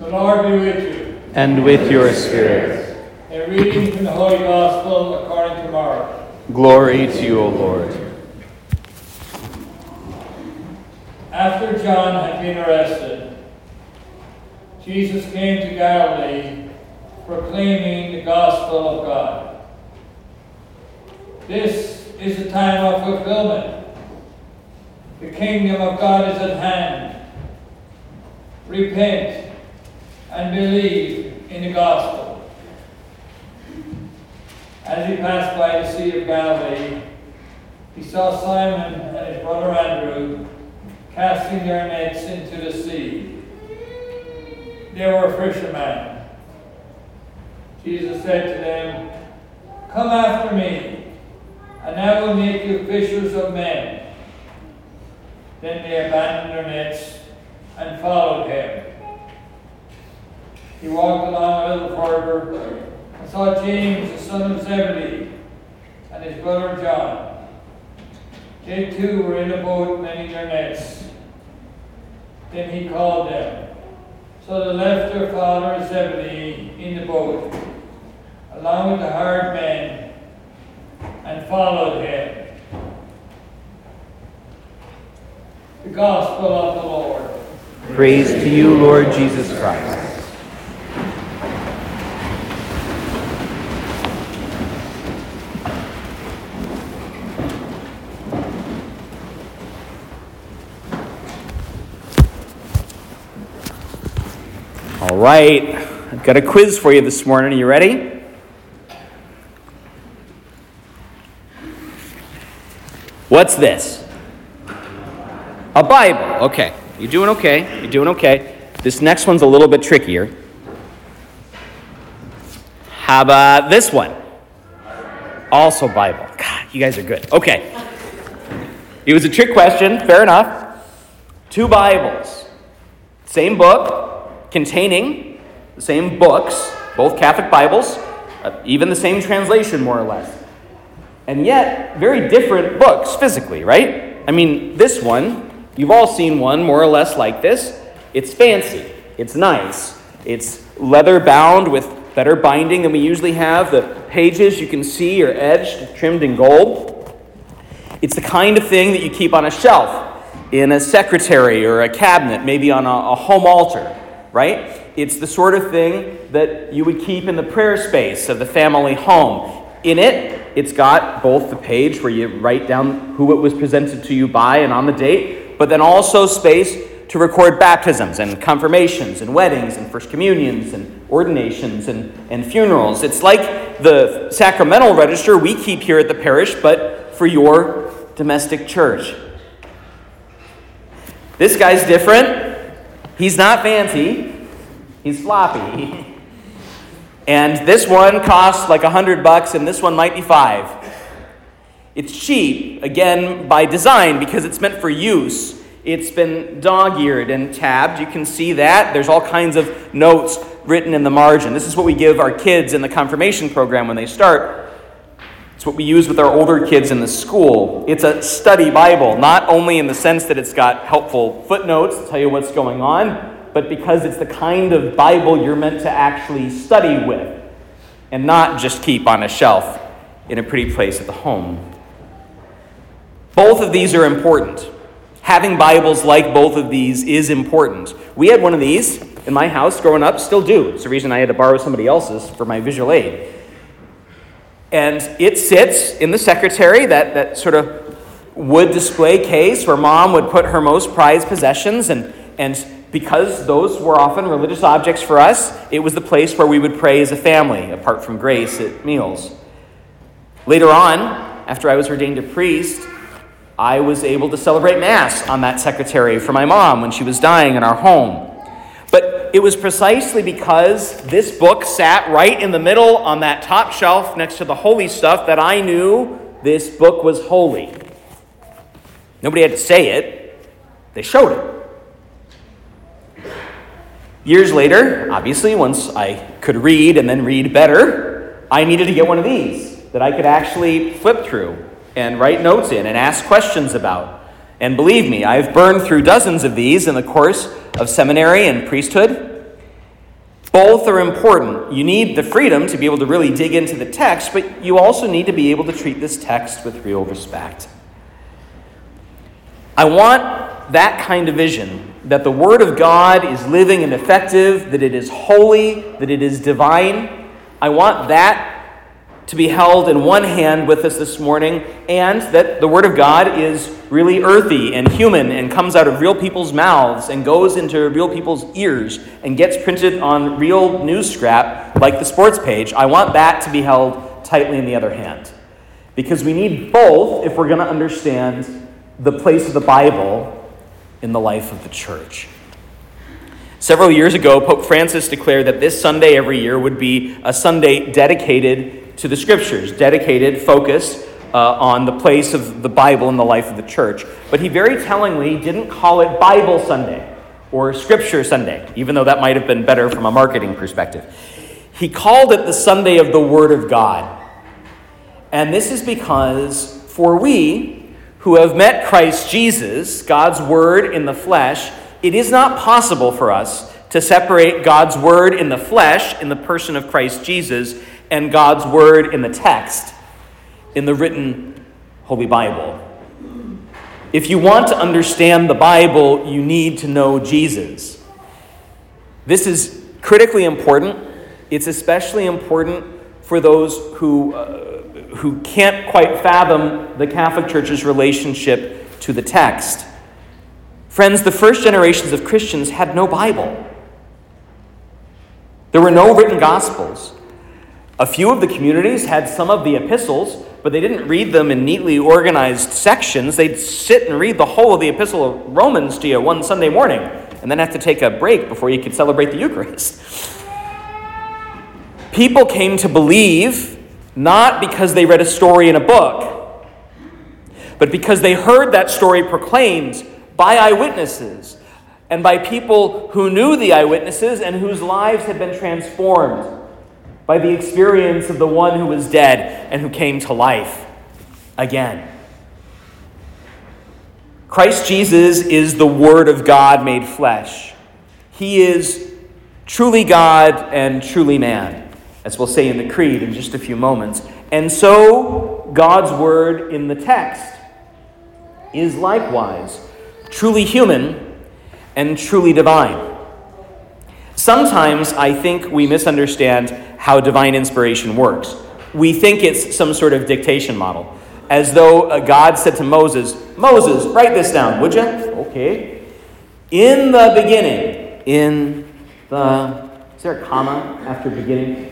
The Lord be with you. And with your spirit. A reading from the Holy Gospel according to Mark. Glory to you, O Lord. After John had been arrested, Jesus came to Galilee proclaiming the gospel of God. This is the time of fulfillment. The kingdom of God is at hand. Repent and believe in the gospel. As he passed by the Sea of Galilee, he saw Simon and his brother Andrew casting their nets into the sea. They were fishermen. Jesus said to them, Come after me, and I will make you fishers of men. Then they abandoned their nets and followed him. He walked along a little further and saw James, the son of Zebedee, and his brother John. They too were in a boat mending their nets. Then he called them. So they left their father Zebedee in the boat, along with the hired men, and followed him. The Gospel of the Lord. Praise to you, Lord Jesus Christ. Right, I've got a quiz for you this morning. Are you ready? What's this? A Bible. Okay. You're doing okay. You're doing okay. This next one's a little bit trickier. How about this one? Also Bible. God, you guys are good. Okay. It was a trick question. Fair enough. Two Bibles. Same book, containing the same books, both Catholic Bibles, uh, even the same translation, more or less. And yet, very different books physically, right? I mean, this one, you've all seen one more or less like this. It's fancy, it's nice, it's leather bound with better binding than we usually have. The pages you can see are edged, trimmed in gold. It's the kind of thing that you keep on a shelf in a secretary or a cabinet, maybe on a, a home altar, right? It's the sort of thing that you would keep in the prayer space of the family home. In it, it's got both the page where you write down who it was presented to you by and on the date, but then also space to record baptisms and confirmations and weddings and first communions and ordinations and, and funerals. It's like the sacramental register we keep here at the parish, but for your domestic church. This guy's different. He's not fancy, he's floppy. And this one costs like a hundred bucks, and this one might be five. It's cheap, again, by design, because it's meant for use. It's been dog eared and tabbed. You can see that. There's all kinds of notes written in the margin. This is what we give our kids in the confirmation program when they start. It's what we use with our older kids in the school. It's a study Bible, not only in the sense that it's got helpful footnotes to tell you what's going on, but because it's the kind of Bible you're meant to actually study with and not just keep on a shelf in a pretty place at the home. Both of these are important. Having Bibles like both of these is important. We had one of these in my house growing up, still do. It's the reason I had to borrow somebody else's for my visual aid. And it sits in the secretary, that, that sort of wood display case where mom would put her most prized possessions and, and because those were often religious objects for us, it was the place where we would pray as a family, apart from grace at meals. Later on, after I was ordained a priest, I was able to celebrate Mass on that secretary for my mom when she was dying in our home. It was precisely because this book sat right in the middle on that top shelf next to the holy stuff that I knew this book was holy. Nobody had to say it, they showed it. Years later, obviously, once I could read and then read better, I needed to get one of these that I could actually flip through and write notes in and ask questions about. And believe me, I've burned through dozens of these in the course of seminary and priesthood. Both are important. You need the freedom to be able to really dig into the text, but you also need to be able to treat this text with real respect. I want that kind of vision that the Word of God is living and effective, that it is holy, that it is divine. I want that to be held in one hand with us this morning, and that the Word of God is really earthy and human and comes out of real people's mouths and goes into real people's ears and gets printed on real news scrap like the sports page. I want that to be held tightly in the other hand. Because we need both if we're going to understand the place of the Bible in the life of the church. Several years ago, Pope Francis declared that this Sunday every year would be a Sunday dedicated to the Scriptures, dedicated, focused uh, on the place of the Bible in the life of the church. But he very tellingly didn't call it Bible Sunday or Scripture Sunday, even though that might have been better from a marketing perspective. He called it the Sunday of the Word of God. And this is because for we who have met Christ Jesus, God's Word in the flesh, it is not possible for us to separate God's Word in the flesh, in the person of Christ Jesus, and God's Word in the text in the written Holy Bible. If you want to understand the Bible, you need to know Jesus. This is critically important. It's especially important for those who, uh, who can't quite fathom the Catholic Church's relationship to the text. Friends, the first generations of Christians had no Bible. There were no written Gospels. A few of the communities had some of the epistles, but they didn't read them in neatly organized sections. They'd sit and read the whole of the Epistle of Romans to you one Sunday morning, and then have to take a break before you could celebrate the Eucharist. People came to believe not because they read a story in a book, but because they heard that story proclaimed by eyewitnesses and by people who knew the eyewitnesses and whose lives had been transformed by the experience of the one who was dead and who came to life again. Christ Jesus is the Word of God made flesh. He is truly God and truly man, as we'll say in the Creed in just a few moments. And so, God's Word in the text is likewise truly human and truly divine. Sometimes I think we misunderstand how divine inspiration works. We think it's some sort of dictation model, as though uh, God said to Moses, Moses, write this down, would you? Okay. In the beginning, in the. Is there a comma after beginning?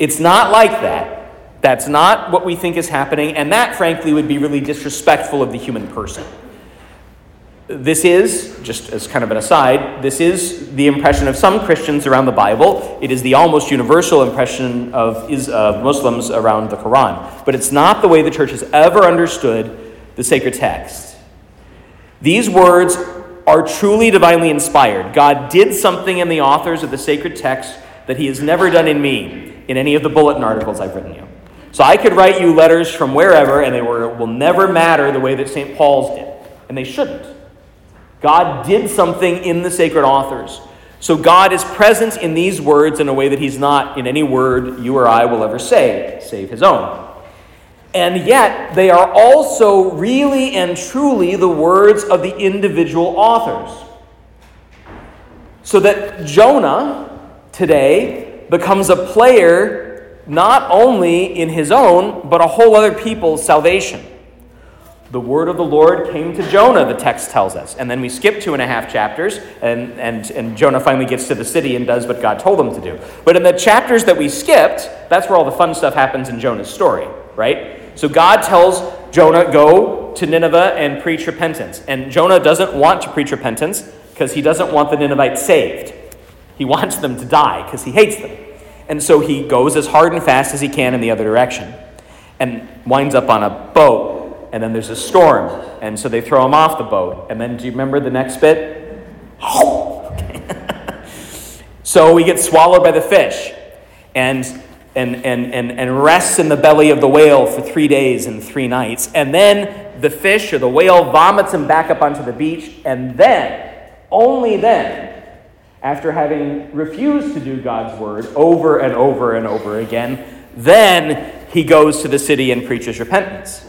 It's not like that. That's not what we think is happening, and that, frankly, would be really disrespectful of the human person. This is, just as kind of an aside, this is the impression of some Christians around the Bible. It is the almost universal impression of, Muslims around the Quran. But it's not the way the church has ever understood the sacred text. These words are truly divinely inspired. God did something in the authors of the sacred text that He has never done in me in any of the bulletin articles I've written you. So I could write you letters from wherever, and they were, will never matter the way that St. Paul's did. And they shouldn't. God did something in the sacred authors. So God is present in these words in a way that He's not in any word you or I will ever say, save His own. And yet, they are also really and truly the words of the individual authors. So that Jonah today becomes a player not only in his own, but a whole other people's salvation. The word of the Lord came to Jonah, the text tells us. And then we skip two and a half chapters, and, and, and Jonah finally gets to the city and does what God told him to do. But in the chapters that we skipped, that's where all the fun stuff happens in Jonah's story, right? So God tells Jonah, go to Nineveh and preach repentance. And Jonah doesn't want to preach repentance because he doesn't want the Ninevites saved. He wants them to die because he hates them. And so he goes as hard and fast as he can in the other direction and winds up on a boat and then there's a storm, and so they throw him off the boat. And then do you remember the next bit? so we get swallowed by the fish and, and, and, and, and rests in the belly of the whale for three days and three nights. And then the fish or the whale vomits him back up onto the beach, and then, only then, after having refused to do God's word over and over and over again, then he goes to the city and preaches repentance.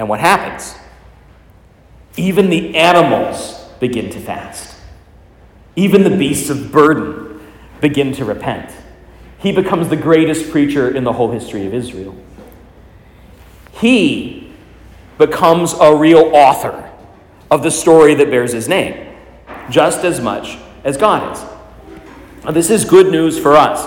And what happens? Even the animals begin to fast. Even the beasts of burden begin to repent. He becomes the greatest preacher in the whole history of Israel. He becomes a real author of the story that bears his name, just as much as God is. Now, this is good news for us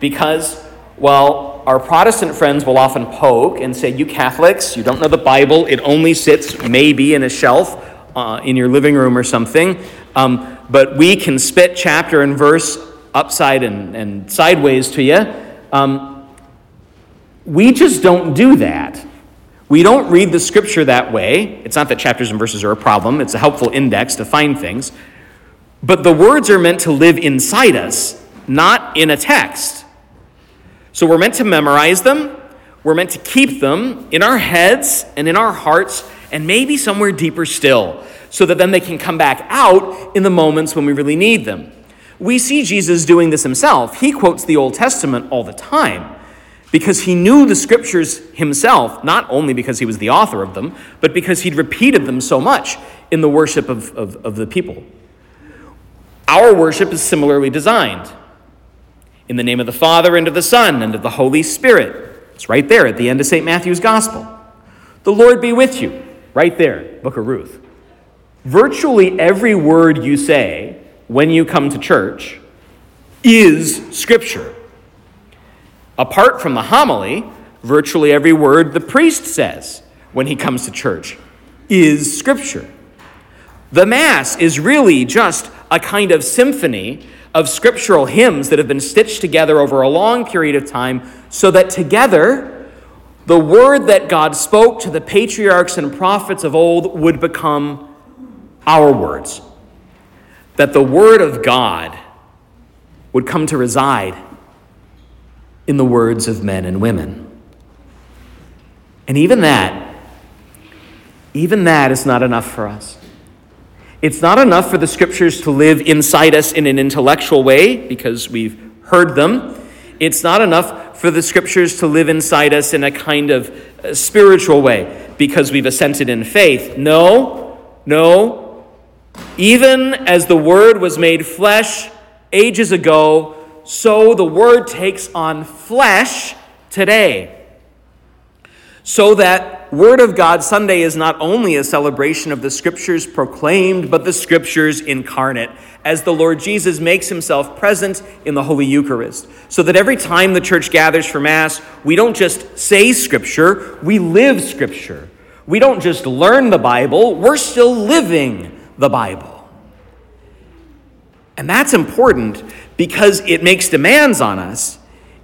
because, well, our Protestant friends will often poke and say, You Catholics, you don't know the Bible, it only sits maybe in a shelf uh, in your living room or something. Um, but we can spit chapter and verse upside and, and sideways to you. Um, we just don't do that. We don't read the scripture that way. It's not that chapters and verses are a problem, it's a helpful index to find things. But the words are meant to live inside us, not in a text. So we're meant to memorize them, we're meant to keep them in our heads and in our hearts, and maybe somewhere deeper still, so that then they can come back out in the moments when we really need them. We see Jesus doing this himself. He quotes the Old Testament all the time because he knew the scriptures himself, not only because he was the author of them, but because he'd repeated them so much in the worship of, of, of the people. Our worship is similarly designed. In the name of the Father, and of the Son, and of the Holy Spirit. It's right there at the end of St. Matthew's Gospel. The Lord be with you. Right there, Book of Ruth. Virtually every word you say when you come to church is Scripture. Apart from the homily, virtually every word the priest says when he comes to church is Scripture. The Mass is really just a kind of symphony of scriptural hymns that have been stitched together over a long period of time so that together the word that God spoke to the patriarchs and prophets of old would become our words. That the word of God would come to reside in the words of men and women. And even that, even that is not enough for us. It's not enough for the scriptures to live inside us in an intellectual way because we've heard them. It's not enough for the scriptures to live inside us in a kind of uh, spiritual way because we've assented in faith. No, no. Even as the Word was made flesh ages ago, so the Word takes on flesh today. So that Word of God Sunday is not only a celebration of the Scriptures proclaimed, but the Scriptures incarnate, as the Lord Jesus makes himself present in the Holy Eucharist. So that every time the church gathers for Mass, we don't just say Scripture, we live Scripture. We don't just learn the Bible, we're still living the Bible. And that's important because it makes demands on us.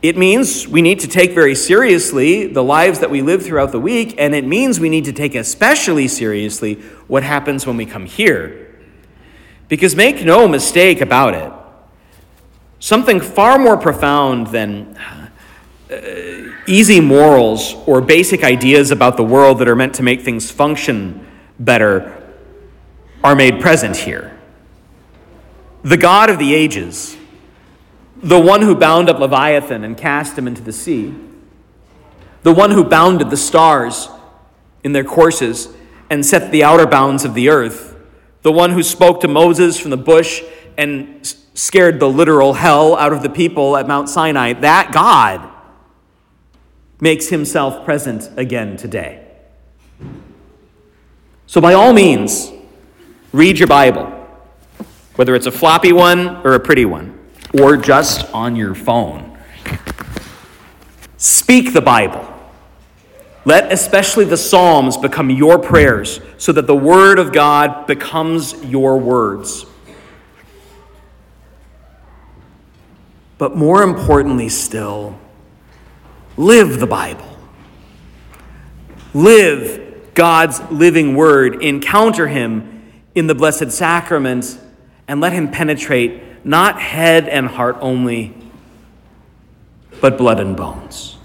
It means we need to take very seriously the lives that we live throughout the week, and it means we need to take especially seriously what happens when we come here. Because make no mistake about it, something far more profound than uh, easy morals or basic ideas about the world that are meant to make things function better are made present here. The God of the ages, the one who bound up Leviathan and cast him into the sea, the one who bounded the stars in their courses and set the outer bounds of the earth, the one who spoke to Moses from the bush and scared the literal hell out of the people at Mount Sinai, that God makes himself present again today. So, by all means, read your Bible, whether it's a floppy one or a pretty one or just on your phone. Speak the Bible. Let especially the Psalms become your prayers so that the Word of God becomes your words. But more importantly, still, live the Bible. Live God's living Word. Encounter Him in the Blessed Sacrament and let Him penetrate not head and heart only, but blood and bones.